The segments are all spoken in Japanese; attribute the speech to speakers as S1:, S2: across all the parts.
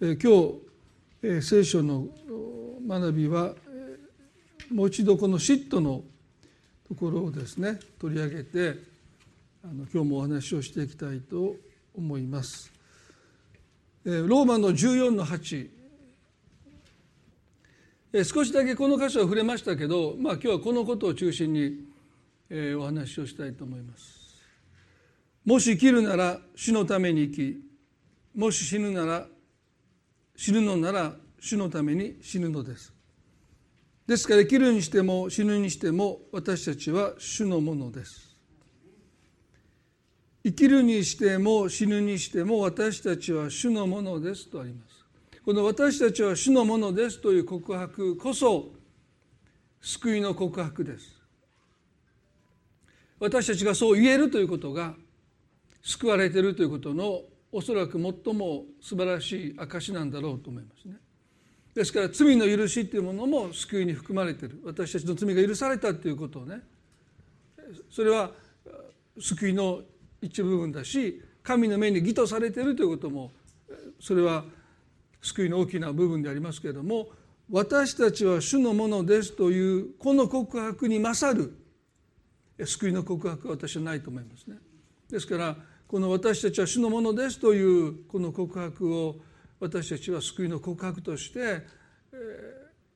S1: 今日聖書の学びはもう一度この嫉妬のところをですね取り上げてあの今日もお話をしていきたいと思います。ローマの14の8少しだけこの箇所は触れましたけど、まあ、今日はこのことを中心にお話をしたいと思います。もし生きるなら主のために生きもし死ぬなら死ぬのなら主のために死ぬのです。ですから生きるにしても死ぬにしても私たちは主のものです。生きるにしても死ぬにしても私たちは主のものですとあります。この私たちは主のものですという告白こそ救いの告白です。私たちがそう言えるということが救われているということのおそらく最も素晴らしい証なんだろうと思いますね。ですから罪の許しっていうものも救いに含まれている私たちの罪が許されたっていうことをねそれは救いの一部分だし神の目に義とされているということもそれは救いの大きな部分でありますけれども私たちは主のものですというこの告白に勝る救いの告白は私はないと思いますね。ですからこの私たちは主のものですというこの告白を私たちは救いの告白として、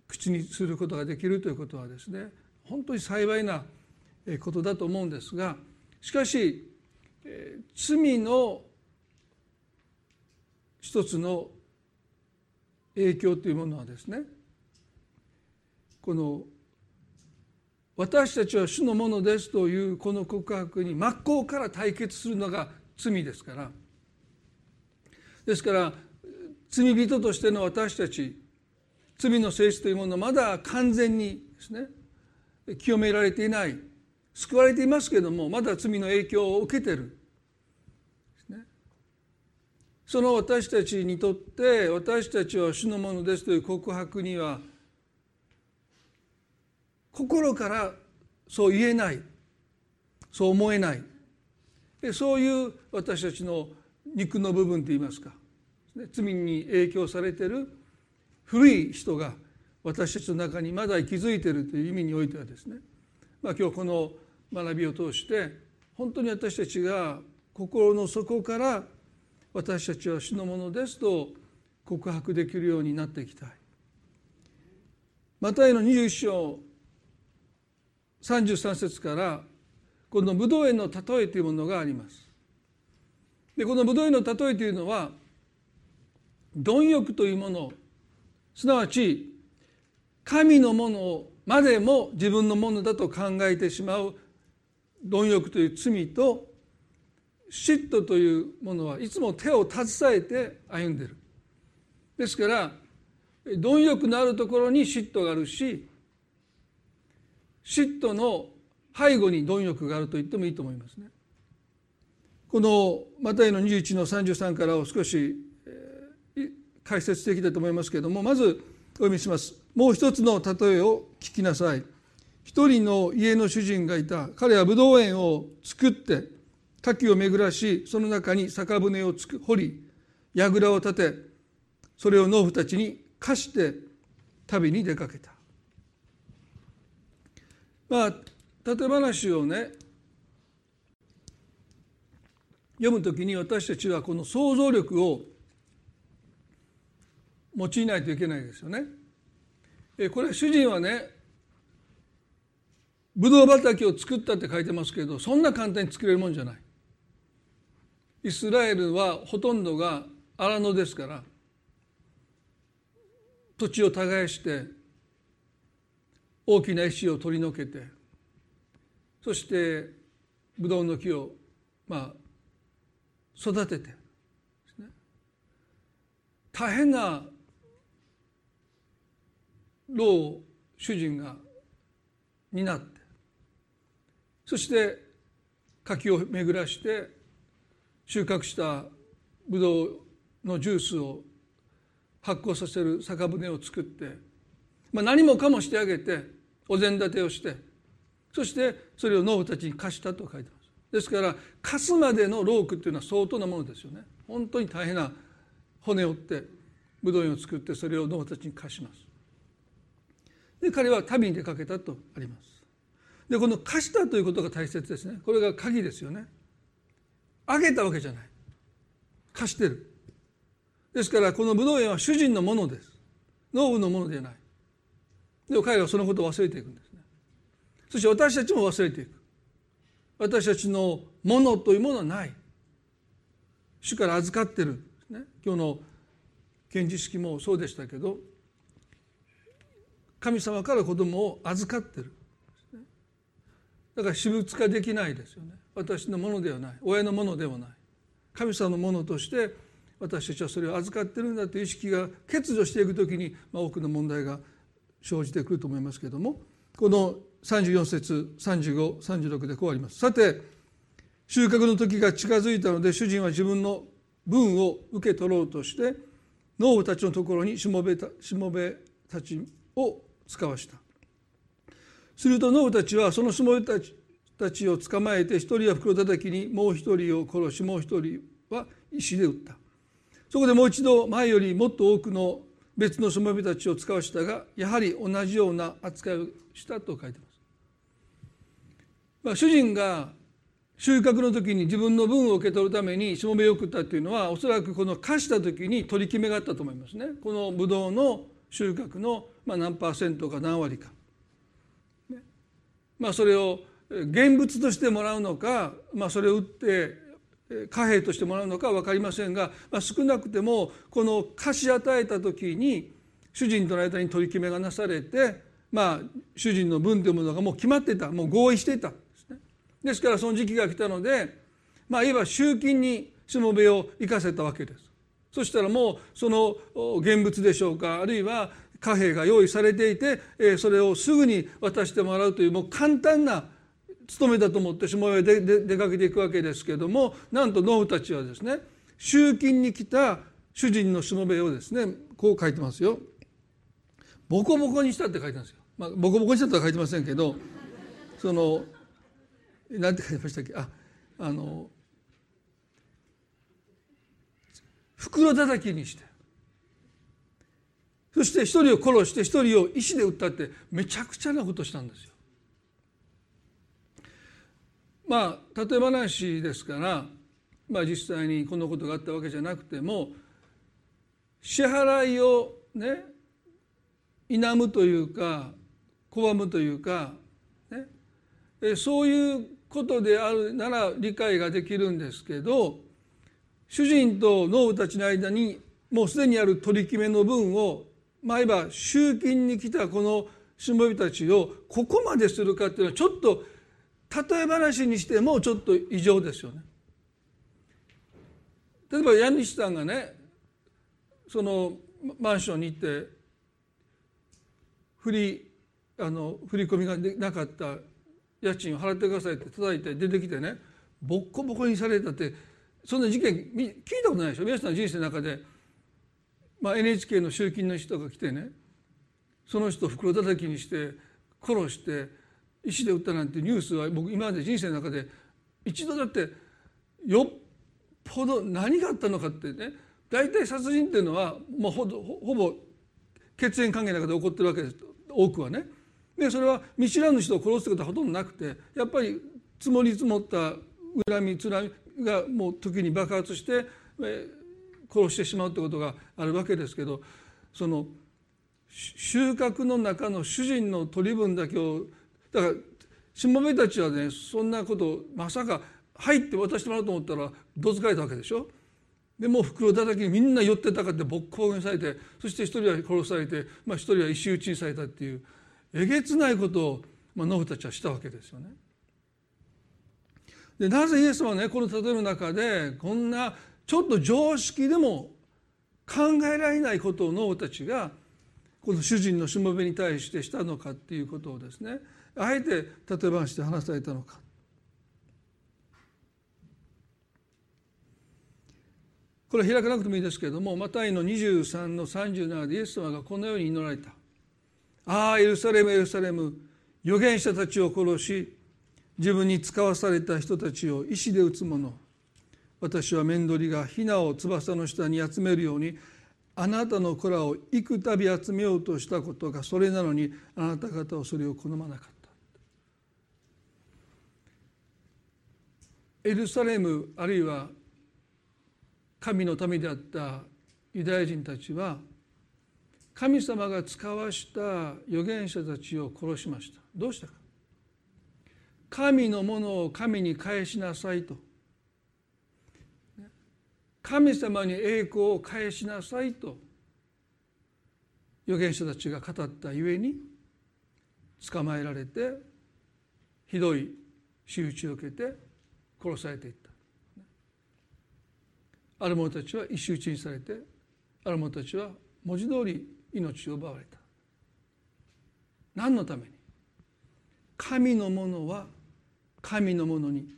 S1: 口にすることができるということはですね本当に幸いなことだと思うんですがしかし、罪の一つの影響というものはですねこの私たちは主のものですというこの告白に真っ向から対決するのが罪ですから。ですから罪人としての私たち罪の性質というものはまだ完全にですね清められていない救われていますけれどもまだ罪の影響を受けてる。その私たちにとって私たちは主のものですという告白には心からそう言えないそう思えない。でそういう私たちの肉の部分といいますか罪に影響されてる古い人が私たちの中にまだ息づいているという意味においてはですね、まあ、今日この学びを通して本当に私たちが心の底から私たちは主のものですと告白できるようになっていきたい。マタイの21章33節からこのブドウ園の例えというものがあります。でこのブドウ園の例えというのは貪欲というものすなわち神のものまでも自分のものだと考えてしまう貪欲という罪と嫉妬というものはいつも手を携えて歩んでる。ですから貪欲のあるところに嫉妬があるし嫉妬の背後に貪欲があると言ってもいいと思いますね。このマタイの21の33からを少し解説できたと思いますけれどもまずお読みします。もう一つの例えを聞きなさい。一人の家の主人がいた彼はブドウ園を作って滝を巡らしその中に酒舟を掘り櫓を立てそれを農夫たちに貸して旅に出かけた。まあ例え話をね読むときに私たちはこの想像力を用いないといけないですよね。えこれ主人はねブドウ畑を作ったって書いてますけどそんな簡単に作れるもんじゃない。イスラエルはほとんどが荒野ですから土地を耕して大きな石を取り除けてそしてブドウの木をまあ育ててね。大変な労を主人が担ってそして柿を巡らして収穫したブドウのジュースを発酵させる酒舟を作ってまあ、何もかもしてあげてお膳立てをしてそしてそれを農夫たちに貸したと書いてます。ですから貸すまでの労苦っていうのは相当なものですよね。本当に大変な骨折ってブドウ園を作ってそれを農夫たちに貸します。で彼は旅に出かけたとあります。でこの貸したということが大切ですね。これが鍵ですよね。あげたわけじゃない。貸してる。ですからこのブドウ園は主人のものです。農夫のものではない。でも彼はそのことを忘れていくんです。そして私たちも忘れていく。私たちのものというものはない。主から預かってる、ね、今日の検事式もそうでしたけど神様から子供を預かってるだから私物化できないですよね。私のものではない。親のものではない。神様のものとして私たちはそれを預かってるんだという意識が欠如していく時に、まあ、多くの問題が生じてくると思いますけどもこの34節3536でこうあります。さて収穫の時が近づいたので主人は自分の分を受け取ろうとして農夫たちのところにしもべたしもべたちを使わした。すると農夫たちはそのしもべたちたちを捕まえて一人は袋叩きにもう一人を殺しもう一人は石で撃った。そこでもう一度前よりもっと多くの別のしもべたちを使わしたがやはり同じような扱いをしたと書いてます。まあ、主人が収穫の時に自分の分を受け取るためにしもべを送ったというのはおそらくこの貸した時に取り決めがあったと思いますね。このブドウの収穫のまあ何パーセントか何割か。ね、まあそれを現物としてもらうのか、まあ、それを売って貨幣としてもらうのか分かりませんが、まあ、少なくてもこの貸し与えた時に主人との間に取り決めがなされて、まあ、主人の分というものがもう決まってたもう合意していたです。からその時期が来たので、まあ、いわば集金にしもべを生かせたわけです。そしたらもうその現物でしょうかあるいは貨幣が用意されていてそれをすぐに渡してもらうというもう簡単な務めだと思って下屋で出かけていくわけですけどもなんと農夫たちはですね集金に来た主人のしもべをですねこう書いてますよ。ボコボコにしたって書いてますよ。まあ、ボコボコにしたとは書いてませんけどそのなんて書いてましたっけ？ああの袋叩きにして。そして一人を殺して一人を石で撃ったってめちゃくちゃなことしたんですよ。まあ例え話ですから、まあ、実際にこのことがあったわけじゃなくても支払いをね否むというか拒むというか、ね、そういうことであるなら理解ができるんですけど主人と農夫たちの間にもうすでにある取り決めの分をまあいわば集金に来たこのしもべたちをここまでするかっていうのはちょっと例え話にしてもちょっと異常ですよね。例えば家主さんがねそのマンションに行って振りあの振り込みがなかった家賃払ってくださいって叩いて出てきてねボッコボコにされたってそんな事件聞いたことないでしょ？皆さんの人生の中で、まあ、NHK の集金の人が来てねその人を袋叩きにして殺して石で撃ったなんてニュースは僕今まで人生の中で一度だってよっぽど何があったのかってね大体殺人っていうのはもうほほぼ血縁関係の中で起こってるわけです。多くはね。でそれは見知らぬ人を殺すってことはほとんどなくてやっぱり積もり積もった恨みつらみがもう時に爆発してえ殺してしまうってことがあるわけですけどその収穫の中の主人の取り分だけをだからしもべたちはねそんなことまさか入って渡してもらうと思ったらどつかれたわけでしょ？でもう袋叩きにみんな寄ってたかってボッコボコにされてそして一人は殺されて、まあ、一人は石打ちにされたっていうえげつないことを、まあ、ノブたちはしたわけですよね。でなぜイエス様はねこの例えの中でこんなちょっと常識でも考えられないことをノブたちがこの主人のしもべに対してしたのかっていうことをですねあえて例え話で話されたのかこれ開かなくてもいいですけれどもマタイの23の37でイエス様がこのように祈られた「ああエルサレムエルサレム。預言者たちを殺し自分に使わされた人たちを石で撃つ者。私は面取りが雛を翼の下に集めるようにあなたの子らを幾度集めようとしたことがそれなのにあなた方はそれを好まなかった。エルサレムあるいは神の民であったユダヤ人たちは神様が使わした預言者たちを殺しました。どうしたか。神のものを神に返しなさいと。神様に栄光を返しなさいと。預言者たちが語ったゆえに捕まえられてひどい仕打ちを受けて殺されていった。ある者たちは石打ちにされてある者たちは文字通り命を奪われた。何のために？神のものは神のものに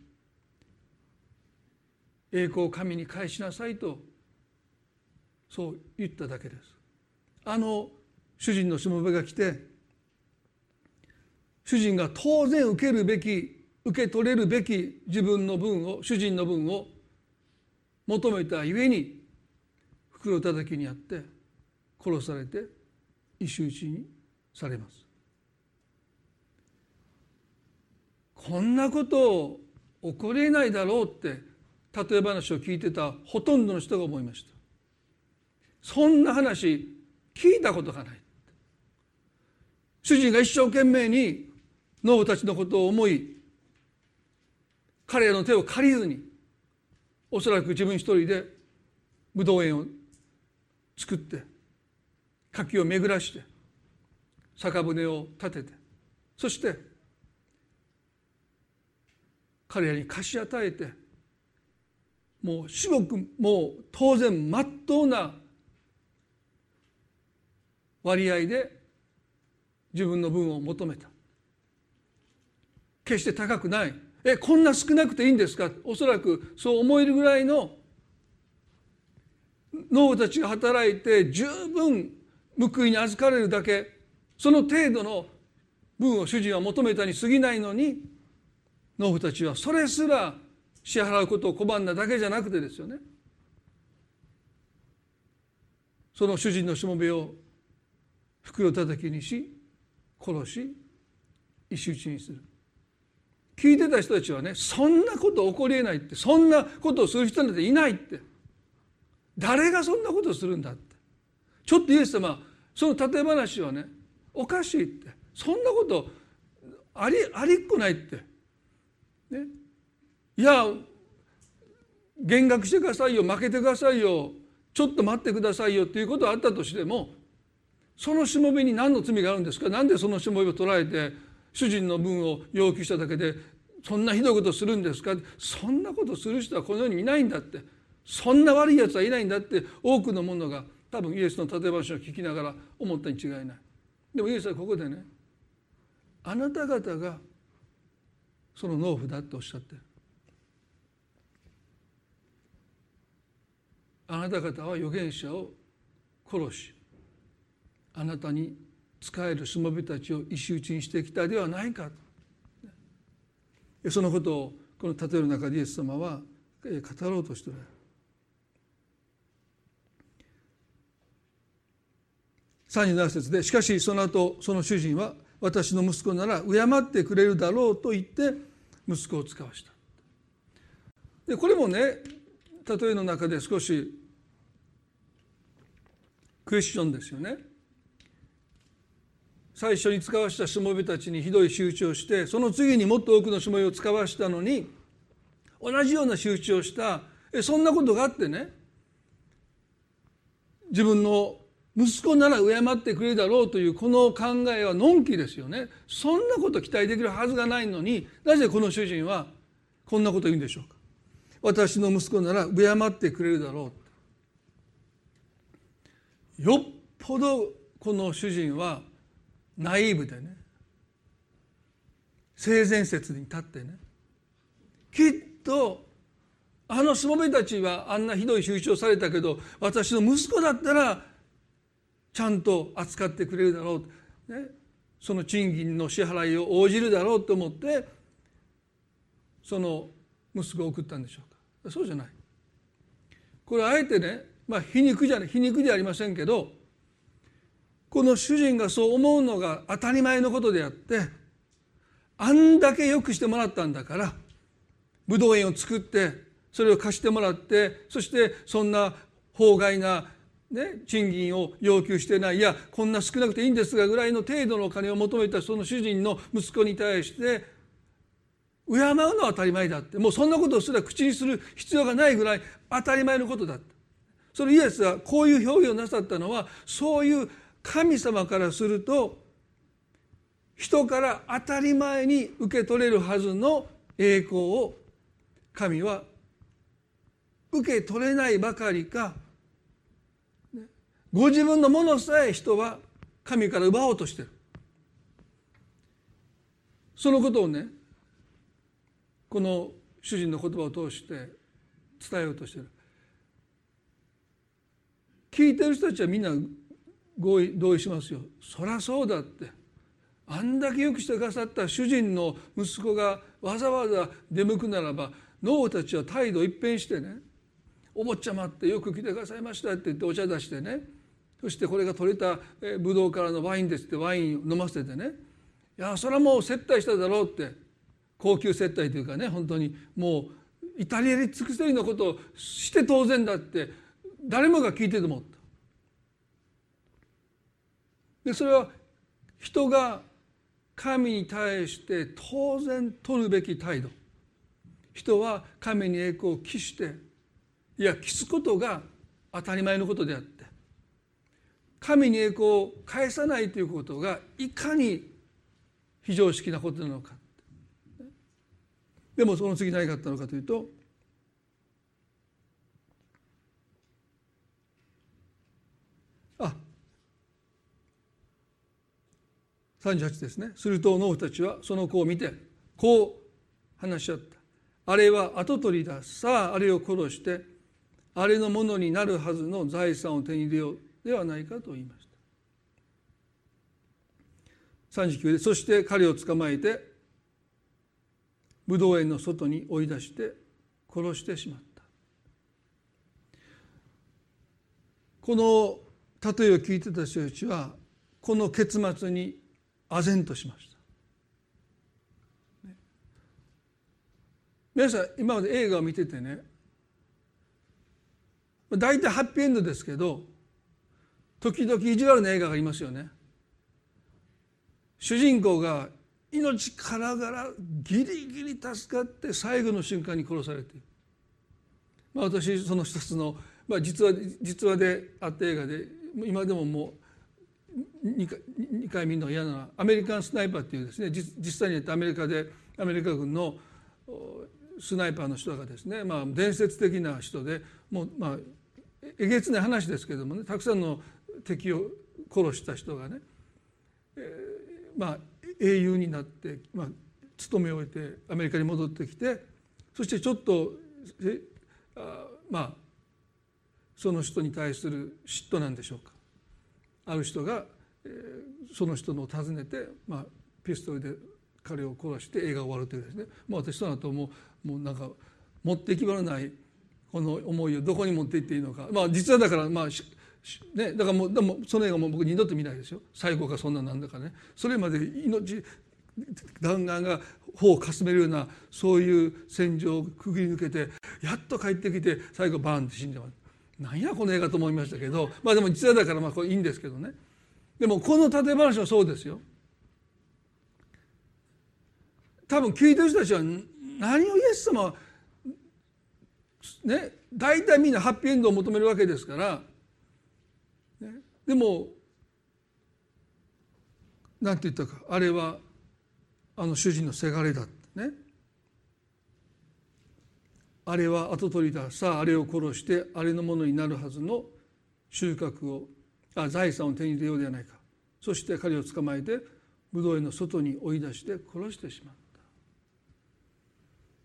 S1: 栄光を神に返しなさいとそう言っただけです。あの主人のしもべが来て主人が当然受けるべき受け取れるべき自分の分を主人の分を求めたゆえに袋叩きにあって殺されて石打ちにされます。こんなこと起こりえないだろうって例え話を聞いてたほとんどの人が思いました。そんな話聞いたことがない。主人が一生懸命に農夫たちのことを思い彼らの手を借りずにおそらく自分一人で武道園を作って柿を巡らして酒舟を立ててそして彼らに貸し与えてもう至極もう当然まっとうな割合で自分の分を求めた。決して高くない。えこんな少なくていいんですか？おそらくそう思えるぐらいの農夫たちが働いて十分報いに預かれるだけ。その程度の分を主人は求めたに過ぎないのに農夫たちはそれすら支払うことを拒んだだけじゃなくてですよね。その主人のしもべを袋叩きにし殺し石打ちにする。聞いてた人たちはねそんなこと起こりえないってそんなことをする人なんていないって。誰がそんなことをするんだって。ちょっとイエス様その例え話はねおかしいって。そんなことありありっこないって。ね。いや減額してくださいよ負けてくださいよちょっと待ってくださいよっていうことがあったとしてもそのしもべに何の罪があるんですか？何でそのしもべを捉えて主人の分を要求しただけでそんなひどいことするんですか？そんなことする人はこの世にいないんだって。そんな悪いやつはいないんだって多くの者が多分イエスの例え話を聞きながら思ったに違いない。でもイエスはここでねあなた方がその農夫だっておっしゃってる。あなた方は預言者を殺しあなたに仕えるしもべたちを石打ちにしてきたではないか。とそのことをこの例えの中でイエス様は語ろうとしてる。37節でしかしその後その主人は私の息子なら敬ってくれるだろうと言って息子を使わしたでこれもね例えの中で少しクエスチョンですよね。最初に使わしたしもべたちにひどい仕打ちをしてその次にもっと多くのしもべを使わしたのに同じような仕打ちをしたえそんなことがあってね自分の息子なら敬ってくれるだろうというこの考えはのんきですよね。そんなこと期待できるはずがないのになぜこの主人はこんなこと言うんでしょうか。私の息子なら敬ってくれるだろう。よっぽどこの主人はナイーブでね性善説に立ってねきっとあのしもべたちはあんなひどい仕打ちをされたけど私の息子だったらちゃんと扱ってくれるだろう、ね、その賃金の支払いを応じるだろうと思ってその息子を送ったんでしょうか。そうじゃない。これあえてねまあ皮肉じゃない皮肉ではありませんけどこの主人がそう思うのが当たり前のことであってあんだけよくしてもらったんだからブドウ園を作ってそれを貸してもらってそしてそんな法外な、ね、賃金を要求してない。いやこんな少なくていいんですがぐらいの程度のお金を求めたその主人の息子に対して敬うのは当たり前だって。もうそんなことをすら口にする必要がないぐらい当たり前のことだったそのイエスはこういう表現をなさったのはそういう神様からすると人から当たり前に受け取れるはずの栄光を神は受け取れないばかりかご自分のものさえ人は神から奪おうとしてる。そのことをねこの主人の言葉を通して伝えようとしてる。聞いてる人たちはみんな合意同意しますよ。そりゃそうだって。あんだけよくしてくださった主人の息子がわざわざ出向くならば脳たちは態度一変してね「お坊ちゃまってよく来てくださいました」って言ってお茶出してねそしてこれが取れたブドウからのワインですってワイン飲ませてね。いやそれはもう接待しただろうって。高級接待というかね本当に。もうイタリアに尽くせるようなことをして当然だって。誰もが聞いててもったでそれは人が神に対して当然取るべき態度。人は神に栄光を期していや期すことが当たり前のことであって神に栄光を返さないということがいかに非常識なことなのか。でもその次何があったのかというとあ38ですね。すると農夫たちはその子を見てこう話し合った。あれは跡取りだ。さああれを殺してあれのものになるはずの財産を手に入れよう。ではないかと言いました。39でそして彼を捕まえて武道園の外に追い出して殺してしまった。この例えを聞いてた人たちはこの結末に唖然としました。皆さん今まで映画を見ててね大体ハッピーエンドですけど時々意地悪な映画がありますよね。主人公が命からがらギリギリ助かって最後の瞬間に殺されている。まあ、私その一つの、まあ、実話実話であった映画で今でももう 2, 回2回見るのが嫌なのはアメリカンスナイパーっていうですね実際にアメリカでアメリカ軍のスナイパーの人がですね、まあ、伝説的な人でもうまあえげつない話ですけどもねたくさんの敵を殺した人がね、えー、まあ英雄になって、まあ、務めを終えてアメリカに戻ってきてそしてちょっとあまあその人に対する嫉妬なんでしょうか。ある人が、えー、その人のを訪ねて、まあ、ピストルで彼を殺して映画が終わるというですね、まあ、私その後ももうなんか持っていき場のないこの思いをどこに持っていっていいのか。まあ実はだからまあね、だからもうでもその映画も僕二度と見ないですよ。最後がそんななんだかね。それまで命弾丸が頬をかすめるようなそういう戦場をくぐり抜けてやっと帰ってきて最後バーンって死んでますなんやこの映画と思いましたけど。まあでも実話だからまあこれいいんですけどね。でもこの立て話はそうですよ。多分聞いてる人たちは何をイエス様はね大体みんなハッピーエンドを求めるわけですから、でも何て言ったかあれはあの主人のせがれだ。ってね。あれは跡取りだ。さああれを殺してあれのものになるはずの収穫をあ財産を手に入れようではないか。そして彼を捕まえて武道園の外に追い出して殺してしまっ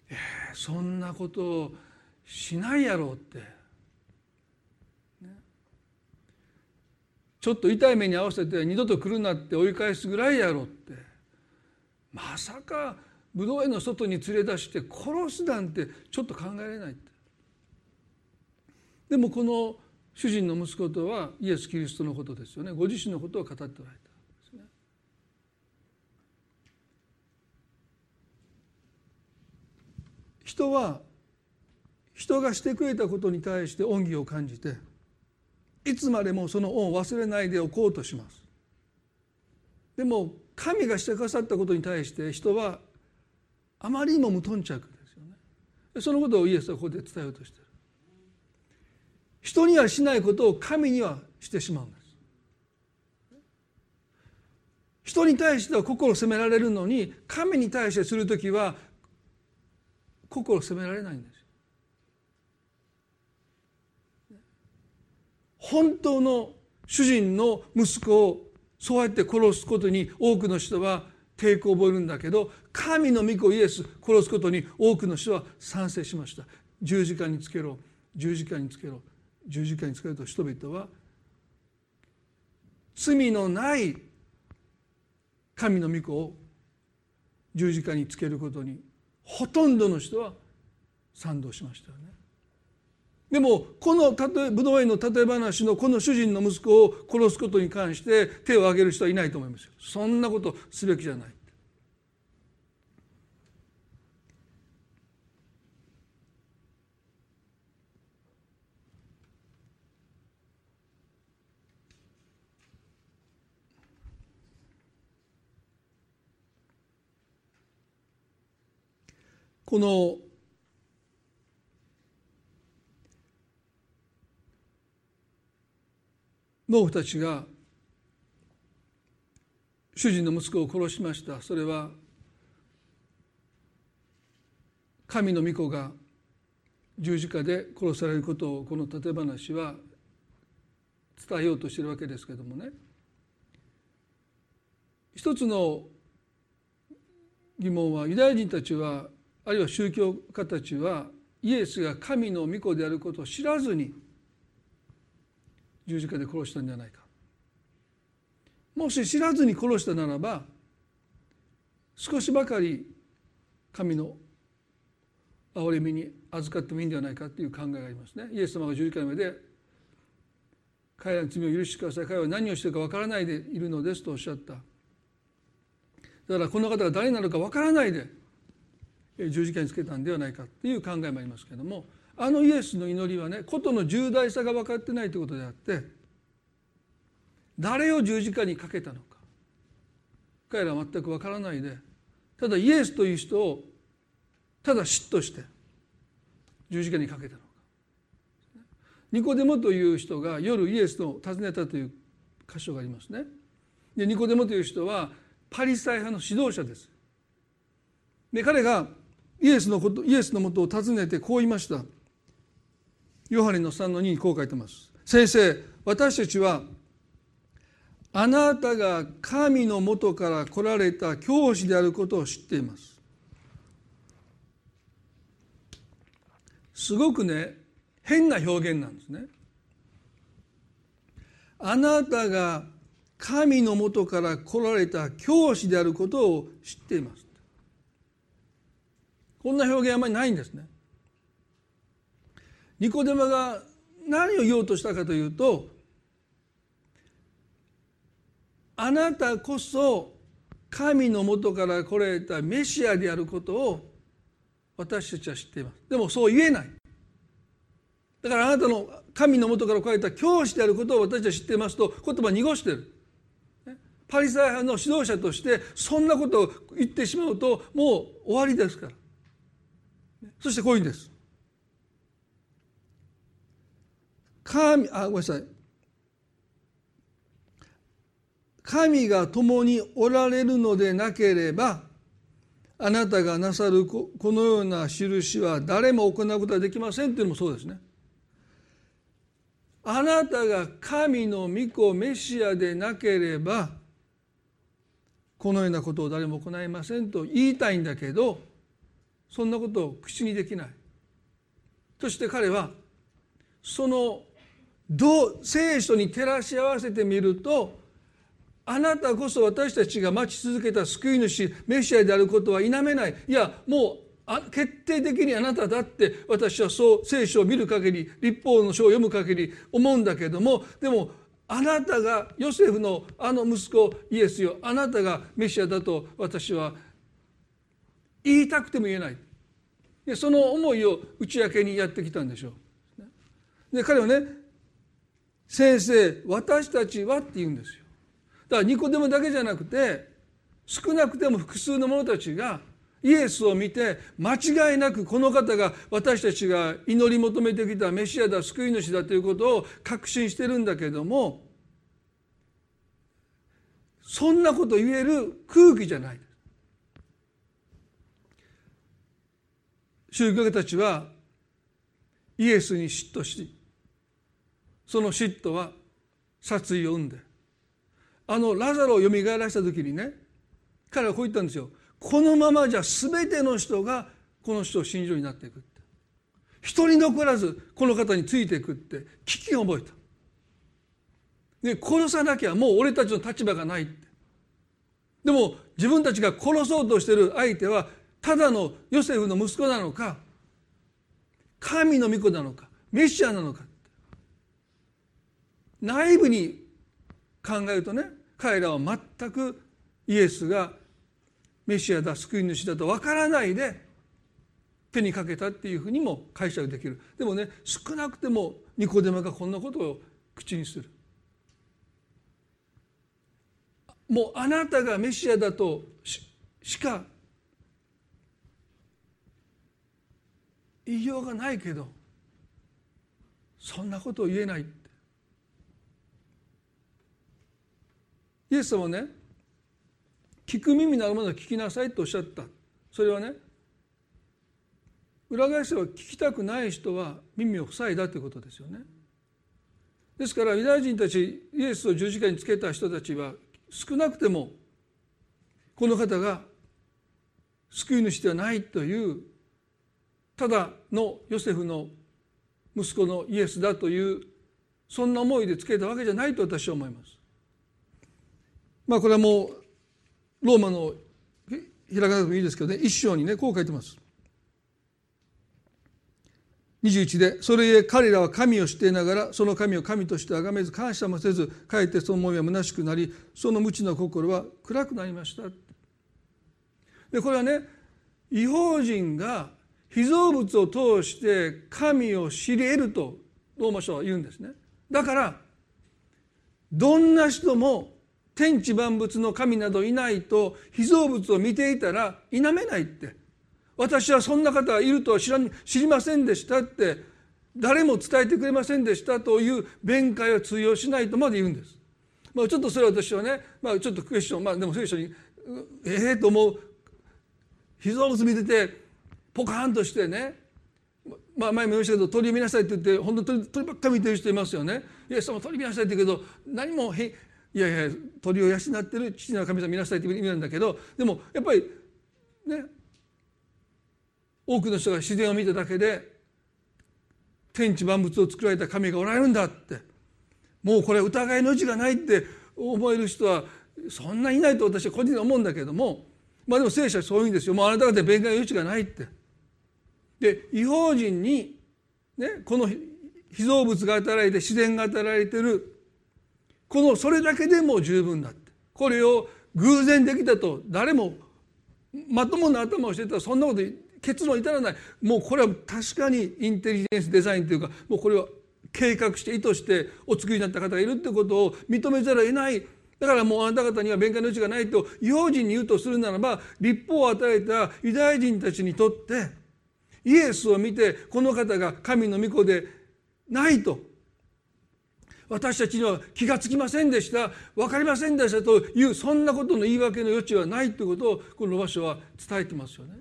S1: た、えー、そんなことをしないやろうって、ね、ちょっと痛い目に合わせて二度と来るなって追い返すぐらいやろって。まさか武道園の外に連れ出して殺すなんてちょっと考えられないでもこの主人の息子とはイエス・キリストのことですよね。ご自身のことを語っておられたんですね。人は人がしてくれたことに対して恩義を感じていつまでもその恩を忘れないでおこうとします。でも神がしてくださったことに対して人はあまりにも無頓着ですよね。そのことをイエスはここで伝えようとしてる。人にはしないことを神にはしてしまうんです。人に対しては心を責められるのに神に対してする時は心を責められないんです。本当の主人の息子をそうやって殺すことに多くの人は抵抗を覚えるんだけど神の御子イエス殺すことに多くの人は賛成しました。十字架につけろ。十字架につけろ。十字架につけると人々は罪のない神の御子を十字架につけることにほとんどの人は賛同しましたよね。でもこのブドウ園の例え話のこの主人の息子を殺すことに関して手を挙げる人はいないと思いますよ。そんなことすべきじゃない。この農夫たちが主人の息子を殺しました。それは神の御子が十字架で殺されることをこの例え話は伝えようとしてるわけですけどもね。一つの疑問はユダヤ人たちはあるいは宗教家たちはイエスが神の御子であることを知らずに十字架で殺したんじゃないか。もし知らずに殺したならば少しばかり神の憐れみに預かってもいいんではないかという考えがありますね。イエス様が十字架の上で彼らの罪を許してください。彼は何をしてるかわからないでいるのですとおっしゃった。だからこの方が誰なのかわからないで十字架につけたんではないかという考えもありますけれどもあのイエスの祈りはねことの重大さが分かってないということであって誰を十字架にかけたのか彼らは全く分からないでただイエスという人をただ嫉妬して十字架にかけたのか。ニコデモという人が夜イエスを訪ねたという箇所がありますね。でニコデモという人はパリサイ派の指導者です。で彼がイエスのことイエスのもとを訪ねてこう言いました。ヨハネの3の2にこう書いてます。先生私たちはあなたが神のもとから来られた教師であることを知っています。すごくね変な表現なんですね。あなたが神のもとから来られた教師であることを知っています。こんな表現あまりないんですね。ニコデマが何を言おうとしたかというとあなたこそ神のもとから来られたメシアであることを私たちは知っています。でもそう言えない。だからあなたの神のもとから来られた教師であることを私たちは知っていますと言葉濁してる。パリサイ派の指導者としてそんなことを言ってしまうともう終わりですから。そしてこういうんです。神あごめんなさい神が共におられるのでなければあなたがなさるこのような印は誰も行うことはできませんというのもそうですね。あなたが神の御子メシアでなければこのようなことを誰も行いませんと言いたいんだけどそんなことを口にできない。そして彼はそのどう聖書に照らし合わせてみるとあなたこそ私たちが待ち続けた救い主メシアであることは否めない。いやもう決定的にあなただって私はそう聖書を見る限り立法の書を読む限り思うんだけどもでもあなたがヨセフのあの息子イエスよ。あなたがメシアだと私は言いたくても言えない。でその思いを打ち明けにやってきたんでしょう。で彼はね「先生私たちは」って言うんですよ。だからニコデモだけじゃなくて少なくても複数の者たちがイエスを見て間違いなくこの方が私たちが祈り求めてきたメシアだ救い主だということを確信してるんだけどもそんなこと言える空気じゃない宗教家たちはイエスに嫉妬してその嫉妬は殺意を生んで。あのラザロをよみがえらせた時にね彼はこう言ったんですよ。このままじゃ全ての人がこの人を信じようになっていくって。一人残らずこの方についていくって危機を覚えた。で殺さなきゃもう俺たちの立場がないって。でも自分たちが殺そうとしてる相手はただのヨセフの息子なのか神の御子なのかメシアなのか内部に考えるとね彼らは全くイエスがメシアだ救い主だと分からないで手にかけたっていうふうにも解釈できる。でもね少なくてもニコデマがこんなことを口にする。もうあなたがメシアだとしか言いようがないけどそんなことを言えない。イエス様ね聞く耳なるものは聞きなさいとおっしゃったそれはね裏返せば聞きたくない人は耳を塞いだということですよねですからユダヤ人たちイエスを十字架につけた人たちは少なくてもこの方が救い主ではないというただのヨセフの息子のイエスだというそんな思いでつけたわけじゃないと私は思います。まあこれはもうローマの開かなくてもいいですけどね一章にねこう書いてます。21でそれゆえ彼らは神を知っていながらその神を神として崇めず感謝もせずかえってその思いは虚しくなりその無知の心は暗くなりましたでこれはね違法人が被造物を通して神を知り得るとローマ書は言うんですねだからどんな人も天地万物の神などいないと被造物を見ていたら否めないって私はそんな方がいるとは知ら知りませんでしたって誰も伝えてくれませんでしたという弁解は通用しないとまで言うんです。まあ、ちょっとそれは私はね、まあ、ちょっとクエスチョン、まあ、でも聖書にええー、と思う被造物見ててポカーンとしてねまあ前も言いましたけど鳥を見なさいって言って本当鳥鳥ばっか見てる人いますよね。イエス様鳥見なさいって言うけど何もいやいや鳥を養ってる父の神様見なさいって意味なんだけどでもやっぱりね多くの人が自然を見ただけで天地万物を作られた神がおられるんだってもうこれ疑いの余地がないって思える人はそんないないと私は個人で思うんだけどもまあでも聖書はそういうんですよもうあなた方で弁解の余地がないって。で違法人に、ね、この被造物が与えられて自然が与えられてるこのそれだけでも十分だって。これを偶然できたと誰もまともな頭をしてたらそんなこと結論至らない。もうこれは確かにインテリジェンスデザインというかもうこれは計画して意図してお作りになった方がいるってことを認めざるを得ない。だからもうあなた方には弁解の余地がないと違法人に言うとするならば立法を与えたユダヤ人たちにとってイエスを見てこの方が神の御子でないと私たちには気が付きませんでした分かりませんでしたというそんなことの言い訳の余地はないということをこの場所は伝えてますよね。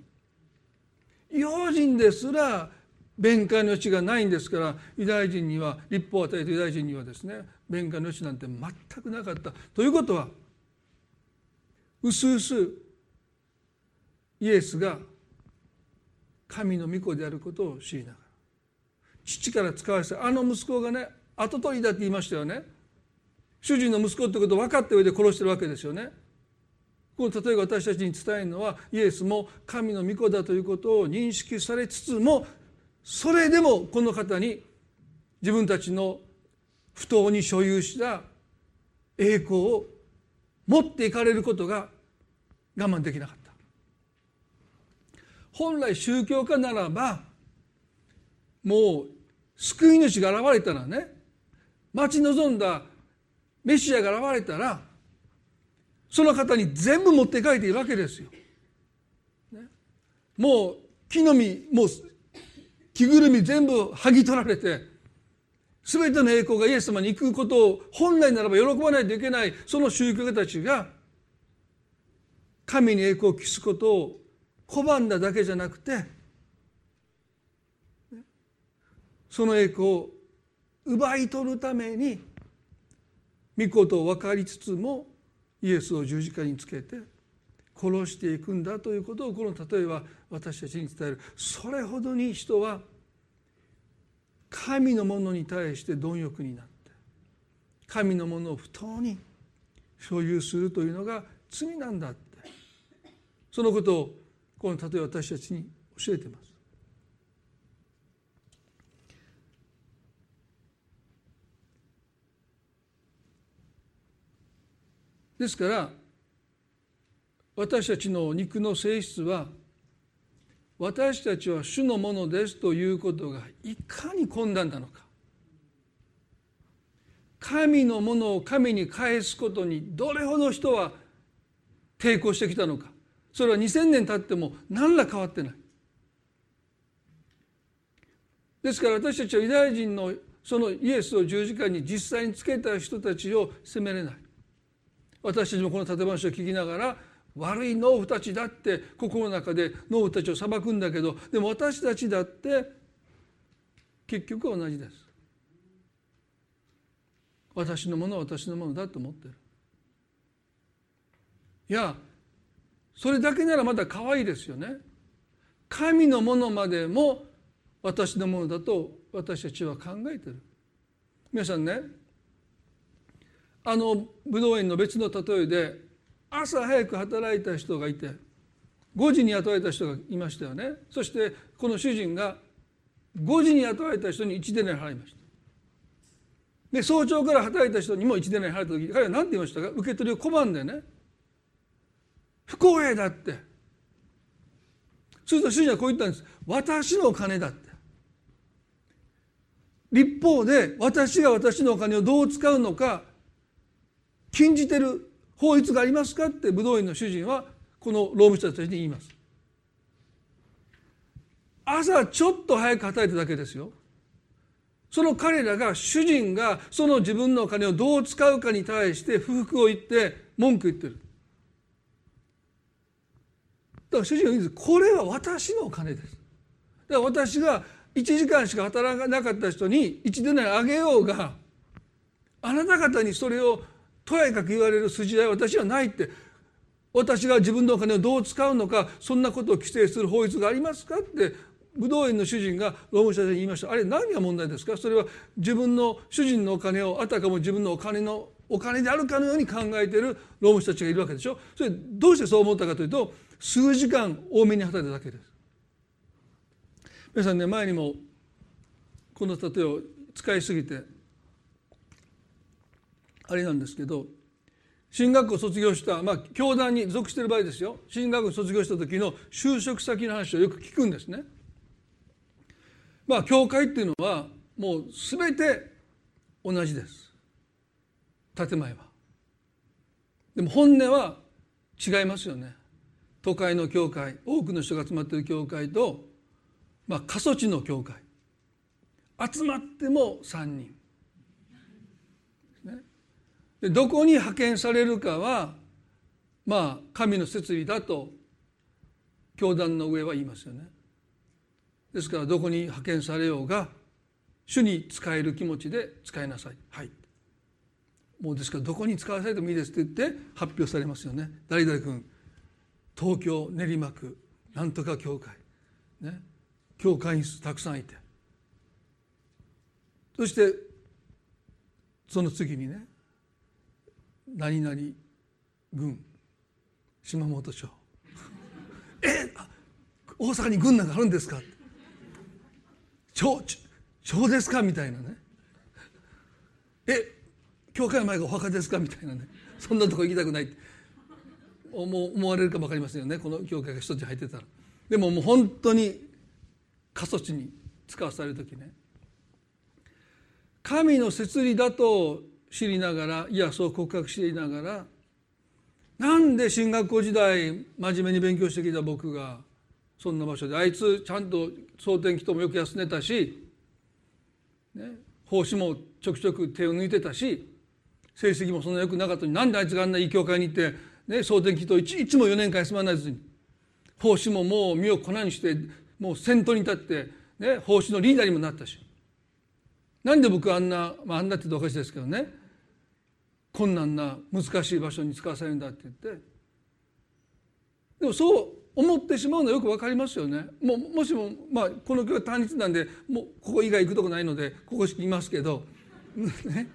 S1: 違法人ですら弁解の余地がないんですからユダヤ人には立法を与えたユダヤ人にはですね弁解の余地なんて全くなかったということはうすうすイエスが神の御子であることを知りながら父から使わせたあの息子がね跡取りだって言いましたよね。主人の息子ってことを分かった上で殺してるわけですよね。この例えが私たちに伝えるのはイエスも神の御子だということを認識されつつもそれでもこの方に自分たちの不当に所有した栄光を持っていかれることが我慢できなかった。本来宗教家ならばもう救い主が現れたらね待ち望んだメシアが現れたらその方に全部持って帰っているわけですよ。ね、もう木の実もう着ぐるみ全部剥ぎ取られて全ての栄光がイエス様に行くことを本来ならば喜ばないといけないその宗教家たちが神に栄光を期すことを拒んだだけじゃなくてその栄光を奪い取るために御事を分かりつつもイエスを十字架につけて殺していくんだということをこの例えは私たちに伝えるそれほどに人は神のものに対して貪欲になって神のものを不当に所有するというのが罪なんだってそのことをこの例え私たちに教えてます。ですから私たちの肉の性質は私たちは主のものですということがいかに困難なのか。神のものを神に返すことにどれほど人は抵抗してきたのか。それは2,000年経っても何ら変わってない。ですから私たちはユダヤ人のそのイエスを十字架に実際につけた人たちを責めれない。私たちもこの立て話を聞きながら悪い農夫たちだって心の中で農夫たちを裁くんだけどでも私たちだって結局は同じです。私のものは私のものだと思ってる。いやそれだけならまだ可愛いですよね。神のものまでも私のものだと私たちは考えてる。皆さんねあの武道園の別の例えで朝早く働いた人がいて5時に雇われた人がいましたよね。そしてこの主人が5時に雇われた人に1デナ払いました。で早朝から働いた人にも1デナ払った時彼は何て言いましたか？受け取りを拒んでね。不公平だって。すると主人はこう言ったんです。私のお金だって。立法で私が私のお金をどう使うのか禁じてる法律がありますかって武道院の主人はこの労務者たちに言います。朝ちょっと早く働いただけですよ。その彼らが主人がその自分のお金をどう使うかに対して不服を言って文句言ってる。だから主人は言うんですこれは私のお金です。だから私が1時間しか働かなかった人に1でないあげようがあなた方にそれをとやかく言われる筋合いは私はないって私が自分のお金をどう使うのかそんなことを規制する法律がありますかって武道院の主人が労務者に言いました。あれ何が問題ですか？それは自分の主人のお金をあたかも自分のお金のお金であるかのように考えている労務者たちがいるわけでしょ？それどうしてそう思ったかというと数時間多めに働いただけです。皆さんね前にもこの例えを使いすぎてあれなんですけど進学校卒業したまあ教団に属している場合ですよ進学校卒業した時の就職先の話をよく聞くんですね。まあ教会っていうのはもう全て同じです建前は。でも本音は違いますよね。都会の教会多くの人が集まっている教会と、まあ、過疎地の教会集まっても3人でどこに派遣されるかはまあ神の設理だと教団の上は言いますよね。ですからどこに派遣されようが主に使える気持ちで使いなさい。はい。もうですからどこに使わされてもいいですって言って発表されますよね。誰々君東京練馬区なんとか教会ね教会員数たくさんいてそしてその次にね何々軍島本町。え大阪に軍なんかあるんですか？町町ですか？みたいなね。え教会前がお墓ですか？みたいなね。そんなとこ行きたくない。って思われるかも分かりませんよね。この教会が一つ入ってたら。でももう本当に過疎地に使わされる時ね。神の摂理だと知りながらいやそう告白していながらなんで進学校時代真面目に勉強してきた僕がそんな場所であいつちゃんと蒼天祈祷もよく休んでたし、ね、奉仕もちょくちょく手を抜いてたし成績もそんな良くなかったのになんであいつがあんないい教会に行って、ね、蒼天祈祷いつも4年間休まないずに奉仕ももう身を粉にしてもう先頭に立って、ね、奉仕のリーダーにもなったし。なんで僕あんな、まあ、あんなって言うとおかしいですけどね。困難な難しい場所に使わされるんだって言って。でもそう思ってしまうのはよく分かりますよね。もうもしも、まあ、この教会単一なんでもうここ以外行くとこないのでここしかいますけど。ね。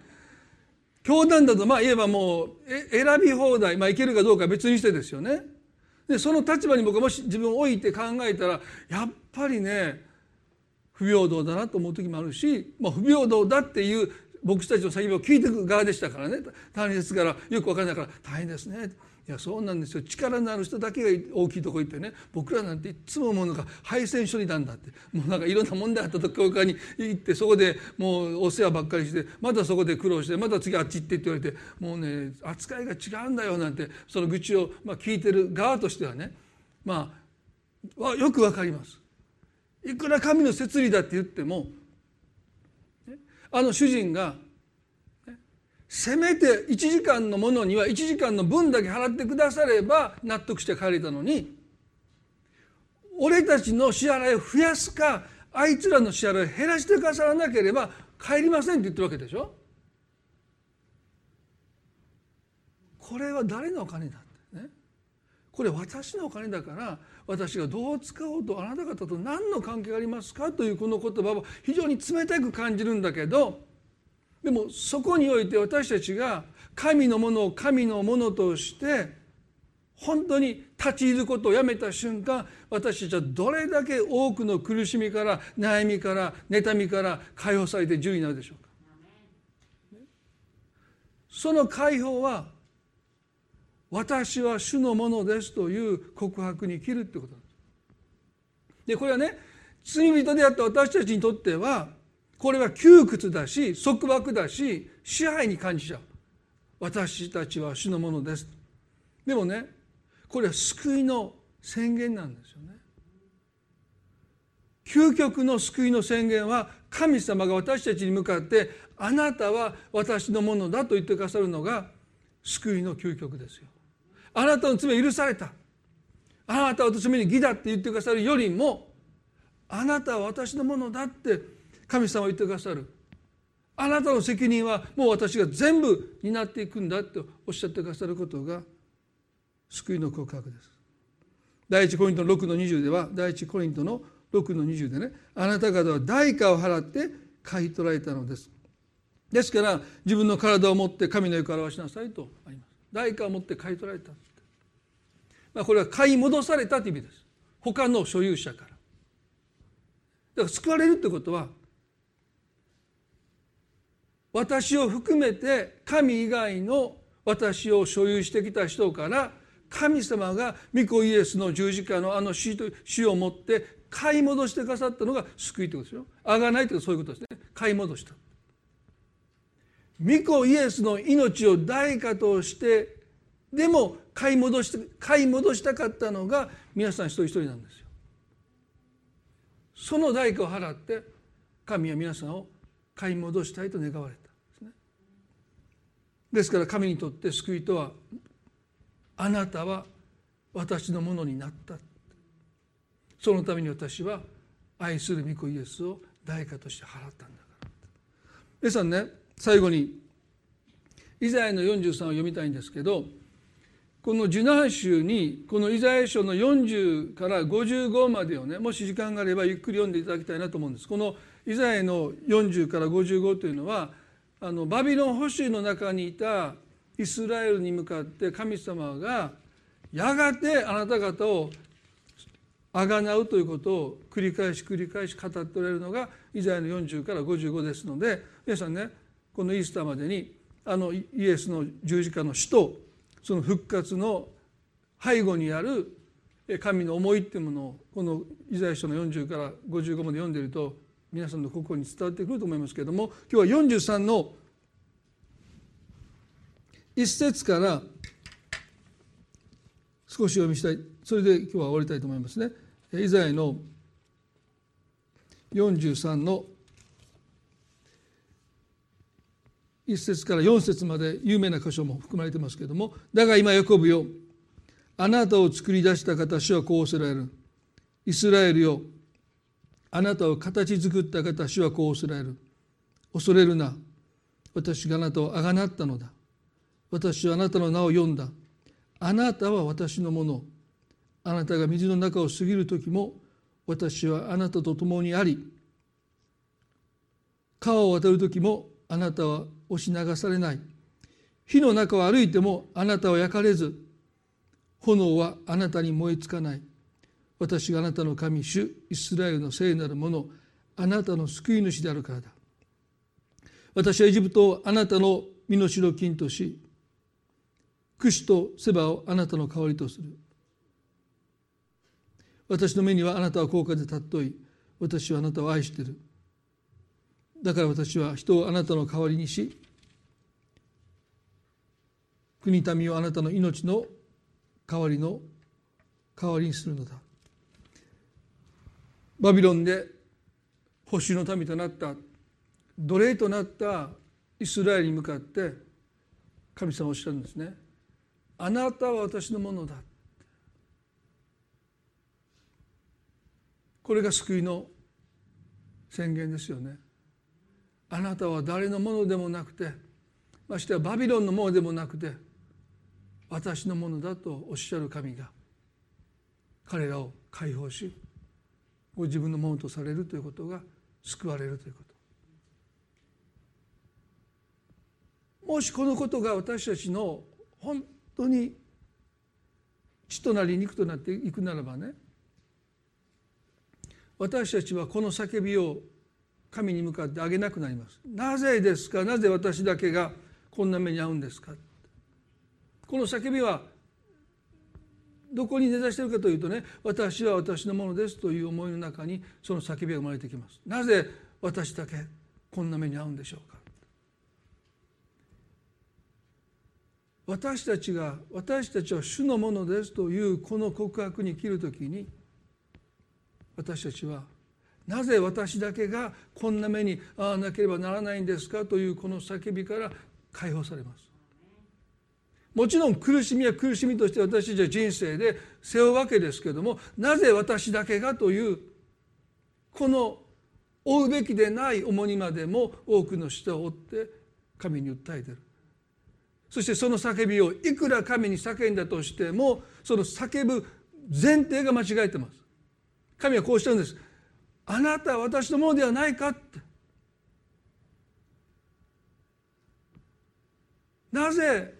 S1: 教団だとまあ言えばもう選び放題、まあ、いけるかどうか別にしてですよね。でその立場に僕がもし自分を置いて考えたらやっぱりね不平等だなと思う時もあるし、まあ、不平等だっていう僕たちの叫びを聞いていく側でしたからね。大変ですからよく分からないから大変ですね。いやそうなんですよ。力のある人だけが大きいとこ行ってね僕らなんていつも思うのが配線処理なんだって。もうなんかいろんな問題あったと教会に行ってそこでもうお世話ばっかりしてまたそこで苦労してまた次あっち行ってって言われてもうね扱いが違うんだよなんてその愚痴をまあ聞いてる側としてはねまあよくわかります。いくら神の摂理だって言ってもあの主人がせめて1時間のものには1時間の分だけ払ってくだされば納得して帰れたのに俺たちの支払いを増やすかあいつらの支払いを減らしてくださらなければ帰りませんって言ってるわけでしょ？これは誰のお金だってね。これ私のお金だから私がどう使おうとあなた方と何の関係がありますかというこの言葉は非常に冷たく感じるんだけどでもそこにおいて私たちが神のものを神のものとして本当に立ち入ることをやめた瞬間私たちはどれだけ多くの苦しみから悩みから妬みから解放されて自由になるでしょうか。その解放は私は主のものですという告白に切るってことなんです。でこれはね罪人であった私たちにとってはこれは窮屈だし束縛だし支配に感じちゃう。私たちは主のものです。でもねこれは救いの宣言なんですよね。究極の救いの宣言は神様が私たちに向かってあなたは私のものだと言ってくださるのが救いの究極ですよ。あなたの罪は許された。あなたは私の目に義だって言ってくださるよりもあなたは私のものだって神様は言ってくださる。あなたの責任はもう私が全部担っていくんだっておっしゃってくださることが救いの告白です。第一コリントの6の20では第一コリントの6の20でねあなた方は代価を払って買い取られたのです。ですから自分の体を持って神の欲を表しなさいとあります。代価を持って買い取られた、まあ、これは買い戻されたという意味です他の所有者からだから救われるってことは私を含めて神以外の私を所有してきた人から神様が御子イエスの十字架のあの死と死をもって買い戻してくださったのが救いということですよ。あがないというそういうことですね。買い戻した。御子イエスの命を代価としてでも買い戻して買い戻したかったのが皆さん一人一人なんですよ。その代価を払って神は皆さんを買い戻したいと願われた。ですから神にとって救いとはあなたは私のものになったそのために私は愛する御子イエスを代価として払ったんだから皆さんね最後にイザヤの43を読みたいんですけどこの受難集にこのイザヤ書の40から55までをねもし時間があればゆっくり読んでいただきたいなと思うんです。このイザヤの40から55というのはあのバビロン保守の中にいたイスラエルに向かって神様がやがてあなた方をあがなうということを繰り返し繰り返し語っておられるのがイザヤの40から55ですので皆さんねこのイースターまでにあのイエスの十字架の死とその復活の背後にある神の思いっていうものをこのイザヤ書の40から55まで読んでいると皆さんの心に伝わってくると思いますけれども今日は43の一節から少し読みしたいそれで今日は終わりたいと思いますね。イザヤの43の1節から4節まで有名な箇所も含まれてますけれども「だが今ヤコブよあなたを作り出した方主はこうおせられる。イスラエルよあなたを形作った方主はこうおせられる。恐れるな。私があなたをあがなったのだ。私はあなたの名を読んだ。あなたは私のもの。あなたが水の中を過ぎる時も私はあなたと共にあり川を渡る時もあなたは押し流されない。火の中を歩いてもあなたは焼かれず。炎はあなたに燃え尽かない。私があなたの神主イスラエルの聖なるものあなたの救い主であるからだ。私はエジプトをあなたの身代金とし櫛とセバをあなたの代わりとする。私の目にはあなたは高価で尊い。私はあなたを愛している。だから私は人をあなたの代わりにし国民をあなたの命の代わりの代わりにするのだ。バビロンで保守の民となった奴隷となったイスラエルに向かって神様おっしゃるんですね。あなたは私のものだ。これが救いの宣言ですよね。あなたは誰のものでもなくてましてはバビロンのものでもなくて私のものだとおっしゃる神が彼らを解放しご自分のものとされるということが救われるということ。もしこのことが私たちの本当に血となり肉となっていくならばね私たちはこの叫びを神に向かってあげなくなります。なぜですか？なぜ私だけがこんな目に遭うんですか？この叫びはどこに根ざしているかというとね私は私のものですという思いの中にその叫びが生まれてきます。なぜ私だけこんな目に遭うんでしょうか？私たちが私たちは主のものですというこの告白に切るときに私たちはなぜ私だけがこんな目に遭わなければならないんですかというこの叫びから解放されます。もちろん苦しみは苦しみとして私たちは人生で背負うわけですけどもなぜ私だけがというこの負うべきでない重荷までも多くの人を追って神に訴えてる。そしてその叫びをいくら神に叫んだとしてもその叫ぶ前提が間違えてます。神はこうしたんです。あなたは私のものではないかって。なぜ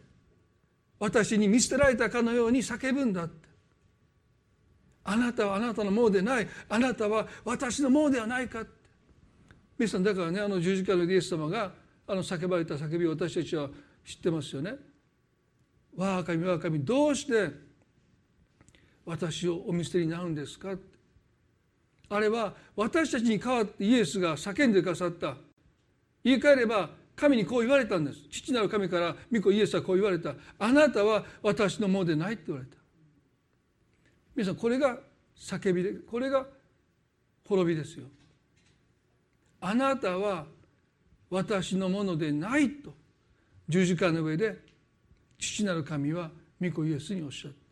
S1: 私に見捨てられたかのように叫ぶんだって。あなたはあなたのものでない。あなたは私のものではないかって。皆さんだからねあの十字架のイエス様があの叫ばれた叫びを私たちは知ってますよね。我が神我が神どうして私をお見捨てになるんですかあれは私たちに代わってイエスが叫んでくださった。言い換えれば神にこう言われたんです。父なる神から御子イエスはこう言われた。あなたは私のものでないって言われた。皆さんこれが叫びでこれが滅びですよ。あなたは私のものでないと十字架の上で父なる神は御子イエスにおっしゃった。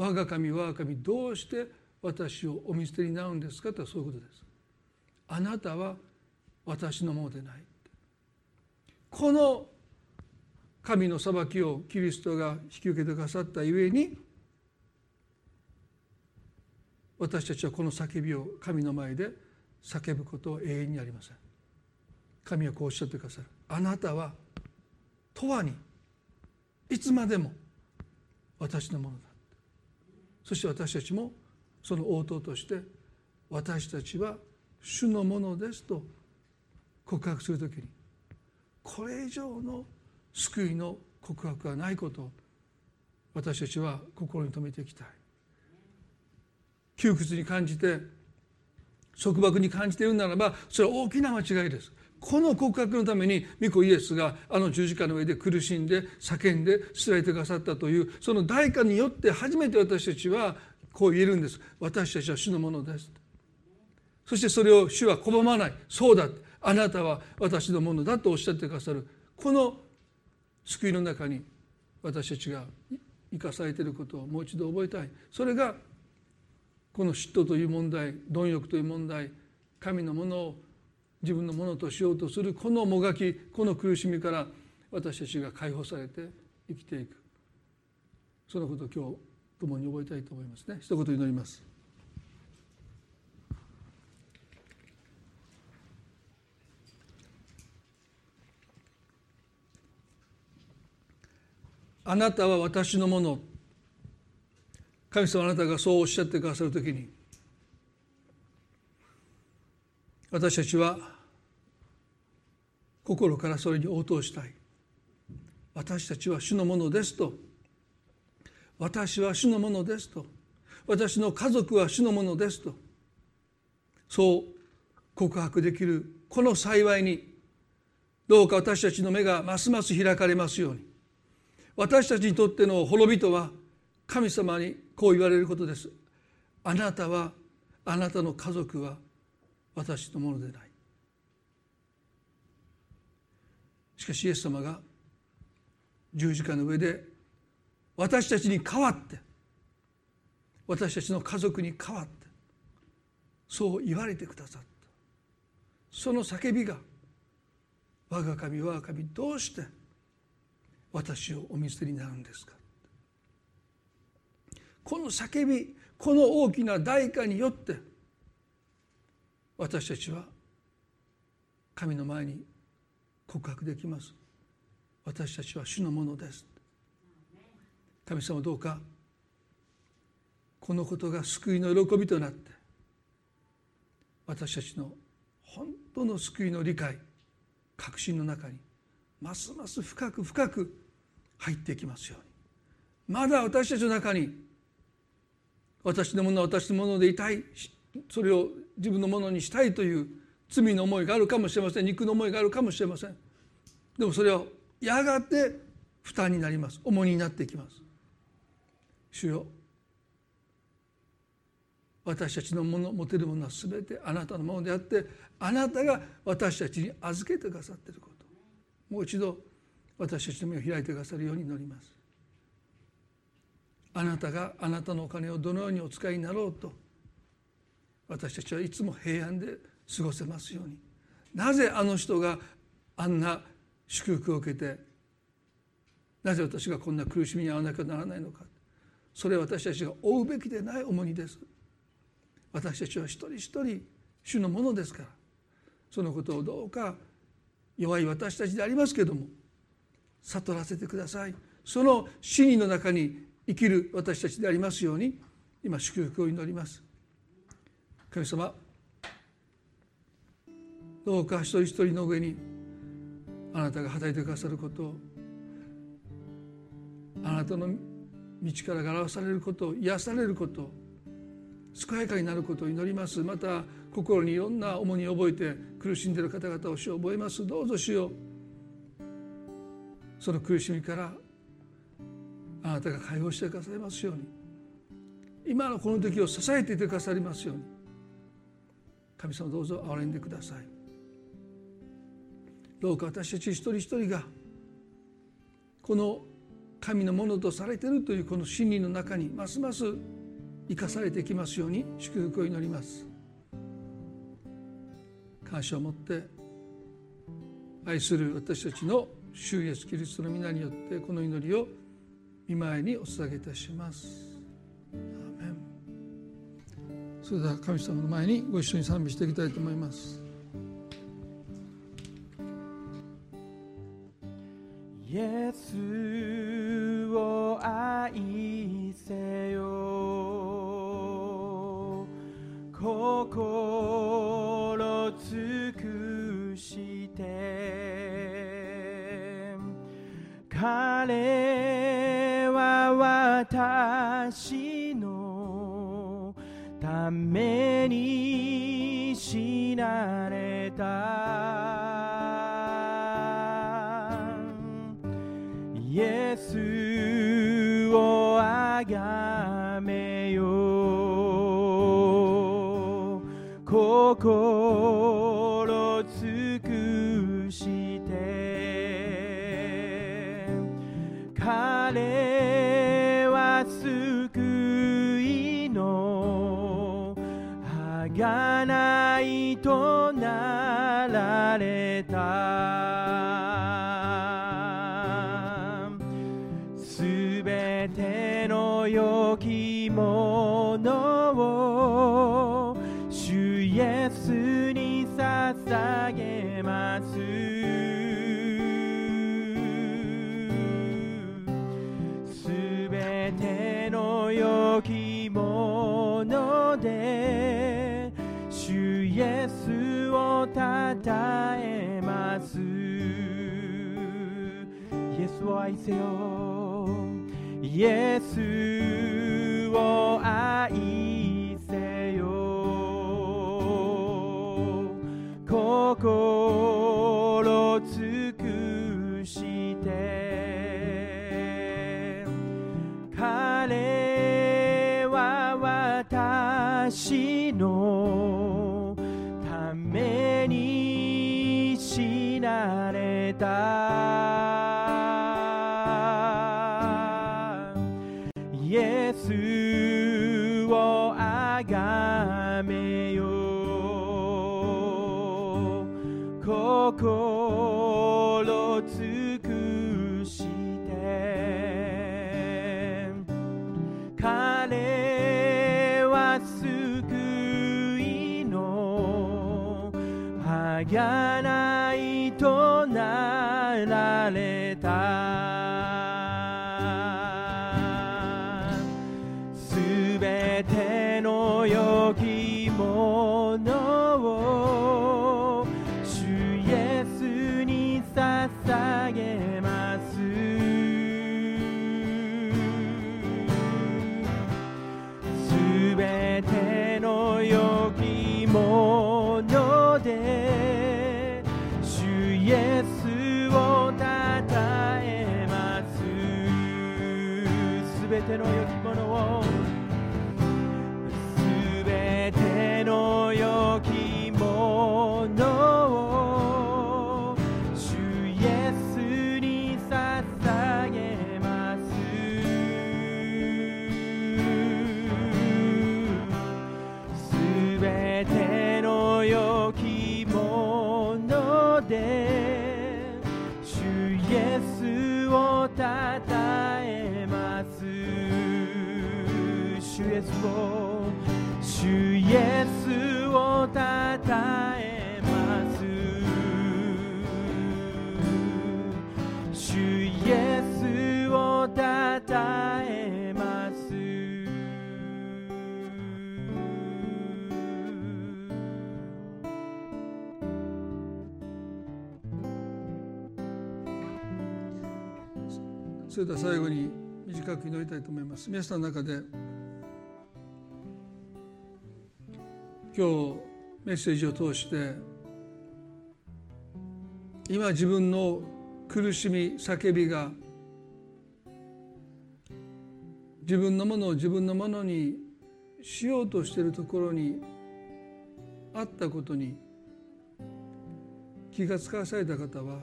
S1: 我が神我が神どうして私をお見捨てになるんですかとそういうことです。あなたは私のものでないこの神の裁きをキリストが引き受けてくださったゆえに私たちはこの叫びを神の前で叫ぶことは永遠にありません。神はこうおっしゃってくださる。あなたは永遠にいつまでも私のものだそして私たちもその応答として私たちは主のものですと告白するときにこれ以上の救いの告白がないことを私たちは心に留めていきたい。窮屈に感じて束縛に感じているならばそれは大きな間違いです。この告白のために御子イエスがあの十字架の上で苦しんで叫んで捨てられてくださったというその代価によって初めて私たちはこう言えるんです。私たちは主のものです。そしてそれを主は拒まない。そうだ。あなたは私のものだとおっしゃってくださる。この救いの中に私たちが生かされていることをもう一度覚えたい。それがこの嫉妬という問題貪欲という問題神のものを自分のものとしようとするこのもがきこの苦しみから私たちが解放されて生きていく。そのことを今日共に覚えたいと思いますね。一言祈りますあなたは私のもの神様あなたがそうおっしゃってくださるときに私たちは心からそれに応答したい。私たちは主のものですと。私は主のものですと。私の家族は主のものですと。そう告白できるこの幸いにどうか私たちの目がますます開かれますように。私たちにとっての滅びとは神様にこう言われることです。あなたはあなたの家族は私のものでない。しかしイエス様が十字架の上で私たちに代わって私たちの家族に代わってそう言われてくださった。その叫びが我が神我が神どうして私をお見捨てになるんですか。この叫びこの大きな代価によって私たちは神の前に告白できます。私たちは主のものです。神様どうかこのことが救いの喜びとなって私たちの本当の救いの理解確信の中にますます深く深く入っていきますように。まだ私たちの中に私のものは私のものでいたい。それを自分のものにしたいという罪の思いがあるかもしれません。肉の思いがあるかもしれません。でもそれはやがて負担になります。重荷になっていきます。主よ私たちのもの持てるものは全てあなたのものであってあなたが私たちに預けてくださっていること。もう一度私たちの目を開いてくださるように祈ります。あなたがあなたのお金をどのようにお使いになろうと私たちはいつも平安で過ごせますように。なぜあの人があんな祝福を受けてなぜ私がこんな苦しみに遭わなきゃならないのか。それは私たちが負うべきでない重荷です。私たちは一人一人主のものですから。そのことをどうか弱い私たちでありますけども悟らせてください。その死にの中に生きる私たちでありますように今祝福を祈ります。神様どうか一人一人の上にあなたが働いてくださることをあなたの道からがらわされること癒されること健やかになることを祈ります。また心にいろんな重荷を覚えて苦しんでいる方々を主を覚えます。どうぞ主よ。その苦しみからあなたが解放してくださいますように。今のこの時を支えていてくださりますように。神様どうぞ憐れんでください。どうか私たち一人一人がこの神のものとされているというこの真理の中にますます生かされてきますように祝福を祈ります。感謝を持って愛する私たちの主イエスキリストの皆によってこの祈りを見舞いにお捧げいたします。それでは神様の前にご一緒に賛美していきたいと思います。
S2: イエスを愛せよ。心尽くして。彼は私。ために死なれた。イエスをあがめよ心愛せよ。イエスを愛せよ。心心尽くして彼は救いの贖
S1: それでは最後に短く祈りたいと思います。皆さんの中で今日メッセージを通して今自分の苦しみ叫びが自分のものを自分のものにしようとしているところにあったことに気がつかされた方は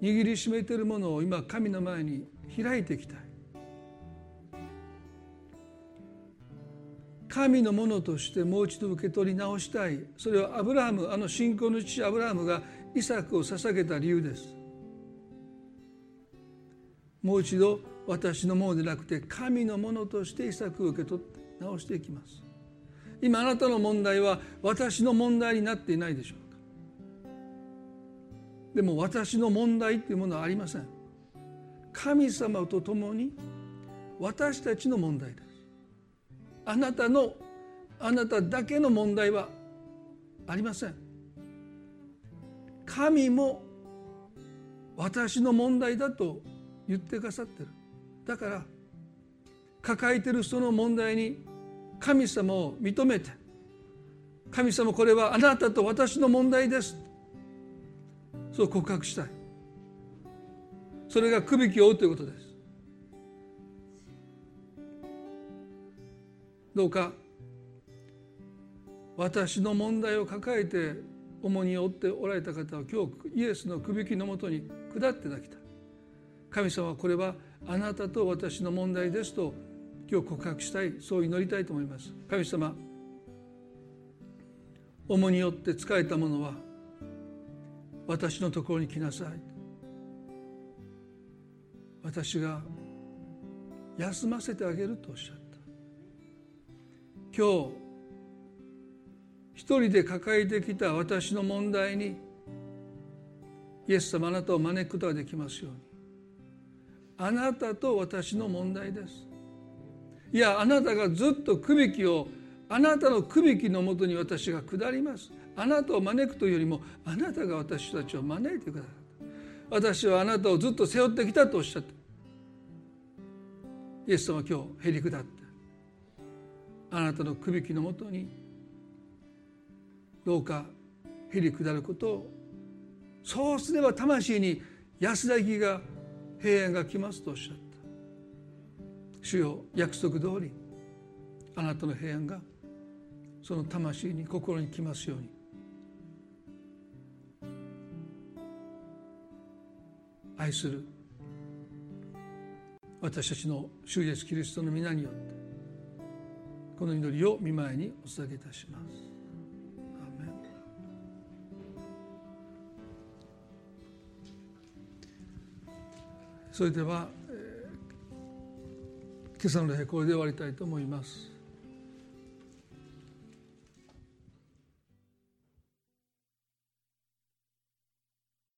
S1: 握りしめているものを今神の前に開いていきたい。神のものとしてもう一度受け取り直したい。それはアブラハムあの信仰の父アブラハムがイサクを捧げた理由です。もう一度私のものでなくて神のものとしてイサクを受け取って直していきます。今あなたの問題は私の問題になっていないでしょう。でも私の問題っていうものはありません。神様と共に私たちの問題です。あなたのあなただけの問題はありません。神も私の問題だと言ってくださってる。だから抱えてるその問題に神様を認めて神様これはあなたと私の問題です。そう告白したい。それがくびきを負うということです。どうか私の問題を抱えて重荷を負っておられた方は今日イエスのくびきのもとに下っていただきたい。神様はこれはあなたと私の問題ですと今日告白したい。そう祈りたいと思います。神様重荷よって疲れた者は私のところに来なさい。私が休ませてあげるとおっしゃった。今日一人で抱えてきた私の問題にイエス様あなたを招くことができますように。あなたと私の問題です。いやあなたがずっとくびきをあなたのくびきのもとに私が下ります。あなたを招くというよりもあなたが私たちを招いてくださった。私はあなたをずっと背負ってきたとおっしゃった。イエス様は今日へり下ってあなたのくびきのもとにどうかへり下ることをそうすれば魂に安らぎが平安が来ますとおっしゃった。主よ約束通りあなたの平安がその魂に心に来ますように。愛する私たちの主イエスキリストの皆によってこの祈りを見舞いにお捧げいたします。それでは、えー、今朝の礼これで終わりたいと思います。